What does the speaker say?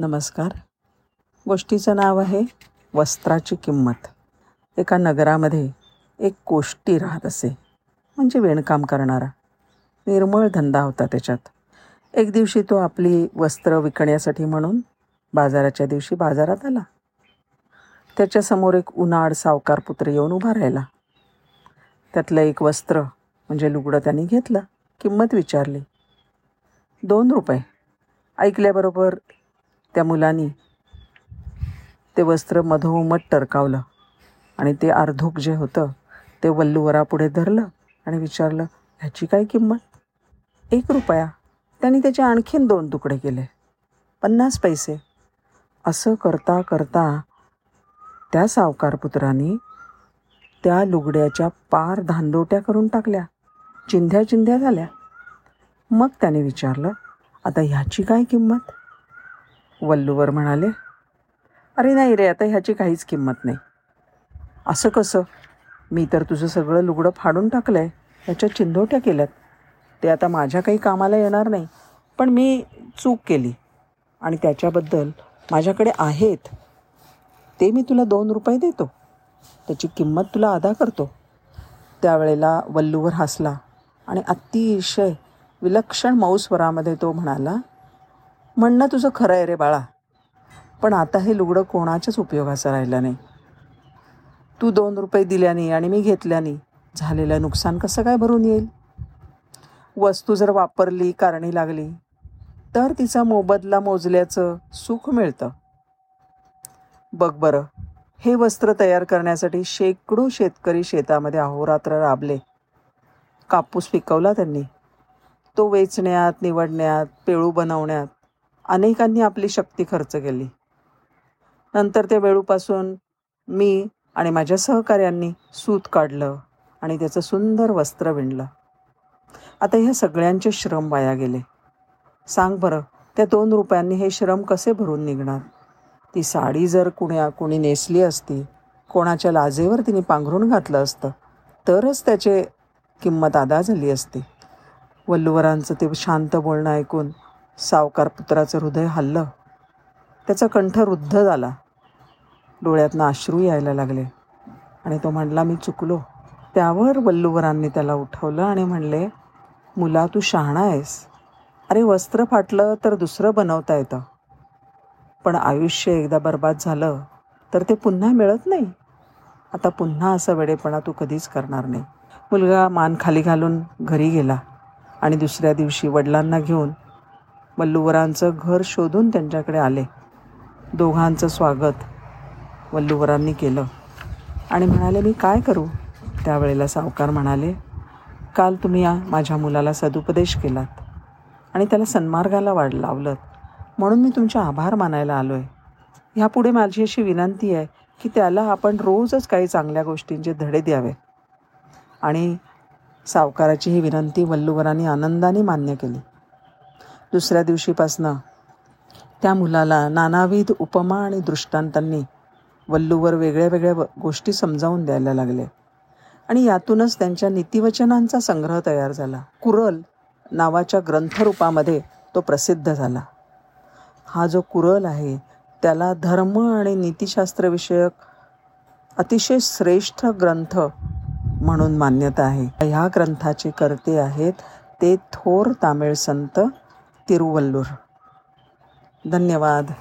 नमस्कार. गोष्टीचं नाव आहे वस्त्राची किंमत. एका नगरामध्ये एक कोष्टी राहत असे. म्हणजे विणकाम करणारा. निर्मळ धंदा होता त्याच्यात. एक दिवशी तो आपली वस्त्र विकण्यासाठी म्हणून बाजाराच्या दिवशी बाजारात आला. त्याच्यासमोर एक उन्हाळ सावकार पुत्र येऊन उभा राहिला. त्यातलं एक वस्त्र म्हणजे लुगडं त्यांनी घेतलं. किंमत विचारली. दोन रुपये. ऐकल्याबरोबर त्या मुलानी ते वस्त्र मधोमध टरकावलं आणि ते अर्धोक जे होतं ते वल्लूवरापुढे धरलं आणि विचारलं ह्याची काय किंमत? एक रुपया. त्यांनी त्याचे आणखीन दोन तुकडे केले. पन्नास पैसे. असं करता करता त्या सावकारपुत्राने त्या लुगड्याच्या पार धांदोट्या करून टाकल्या. चिंध्या चिंध्या झाल्या. मग त्याने विचारलं आता ह्याची काय किंमत? वल्लूवर म्हणाले अरे नाही रे आता ह्याची काहीच किंमत नाही. असं कसं? मी तर तुझं सगळं लुगडं फाडून टाकलं आहे ह्याच्या चिंधोट्या केल्यात. ते आता माझ्या काही कामाला येणार नाही पण मी चूक केली आणि त्याच्याबद्दल माझ्याकडे आहेत. ते मी तुला दोन रुपये देतो. त्याची किंमत तुला अदा करतो. त्यावेळेला वल्लूवर हसला आणि अतिशय विलक्षण मौस्वरामध्ये तो म्हणाला म्हणणं तुझं खरं आहे रे बाळा. पण आता हे लुगडं कोणाच्याच उपयोगाचं राहिलं नाही. तू दोन रुपये दिल्याने आणि मी घेतल्याने झालेलं नुकसान कसं काय भरून येईल? वस्तू जर वापरली कारणी लागली तर तिचा मोबदला मोजल्याचं सुख मिळतं. बघ बरं हे वस्त्र तयार करण्यासाठी शेकडो शेतकरी शेतामध्ये अहोरात्र राबले. कापूस पिकवला त्यांनी. तो वेचण्यात निवडण्यात पेळू बनवण्यात अनेकांनी आपली शक्ती खर्च केली. नंतर त्या वेळूपासून मी आणि माझ्या सहकाऱ्यांनी सूत काढलं आणि त्याचं सुंदर वस्त्र विणलं. आता ह्या सगळ्यांचे श्रम वाया गेले. सांग बरं त्या दोन रुपयांनी हे श्रम कसे भरून निघणार? ती साडी जर कुण्या कुणी नेसली असती कोणाच्या लाजेवर तिने पांघरून घातलं असतं तरच त्याचे किंमत अदा झाली असती. वल्लुवरांचं ते शांत बोलणं ऐकून सावकार पुत्राचं हृदय हल्लं. त्याचा कंठ रुद्ध झाला. डोळ्यातनं अश्रू यायला लागले. आणि तो म्हणला मी चुकलो. त्यावर वल्लुवरांनी त्याला उठवलं आणि म्हणले मुला तू शहाणा आहेस. अरे वस्त्र फाटलं तर दुसरं बनवता येतं. पण आयुष्य एकदा बर्बाद झालं तर ते पुन्हा मिळत नाही. आता पुन्हा असं वेडेपणा तू कधीच करणार नाही. मुलगा मान खाली घालून घरी गेला आणि दुसऱ्या दिवशी वडिलांना घेऊन वल्लुवरांचं घर शोधून त्यांच्याकडे आले. दोघांचं स्वागत वल्लुवरांनी केलं. आणि म्हणाले मी काय करू? त्यावेळेला सावकार म्हणाले काल तुम्ही या माझ्या मुलाला सदुपदेश केलात आणि त्याला सन्मार्गाला वाढ लावलं म्हणून मी तुमचे आभार मानायला आलो आहे ह्यापुढे माझी अशी विनंती आहे की त्याला आपण रोजच काही चांगल्या गोष्टींचे धडे द्यावे. आणि सावकाराची ही विनंती वल्लुवरांनी आनंदाने मान्य केली. दुसऱ्या दिवशीपासनं. त्या मुलाला नानाविध उपमा आणि दृष्टांतांनी वल्लूवर वेगळ्या वेगळ्या गोष्टी समजावून द्यायला लागले. आणि यातूनच त्यांच्या नीतिवचनांचा संग्रह तयार झाला. कुरल नावाच्या ग्रंथरूपामध्ये तो प्रसिद्ध झाला. हा जो कुरल आहे त्याला धर्म आणि नीतिशास्त्रविषयक अतिशय श्रेष्ठ ग्रंथ म्हणून मान्यता आहे. ह्या ग्रंथाचे कर्ते आहेत ते थोर तामिळ संत तिरुवल्लूर धन्यवाद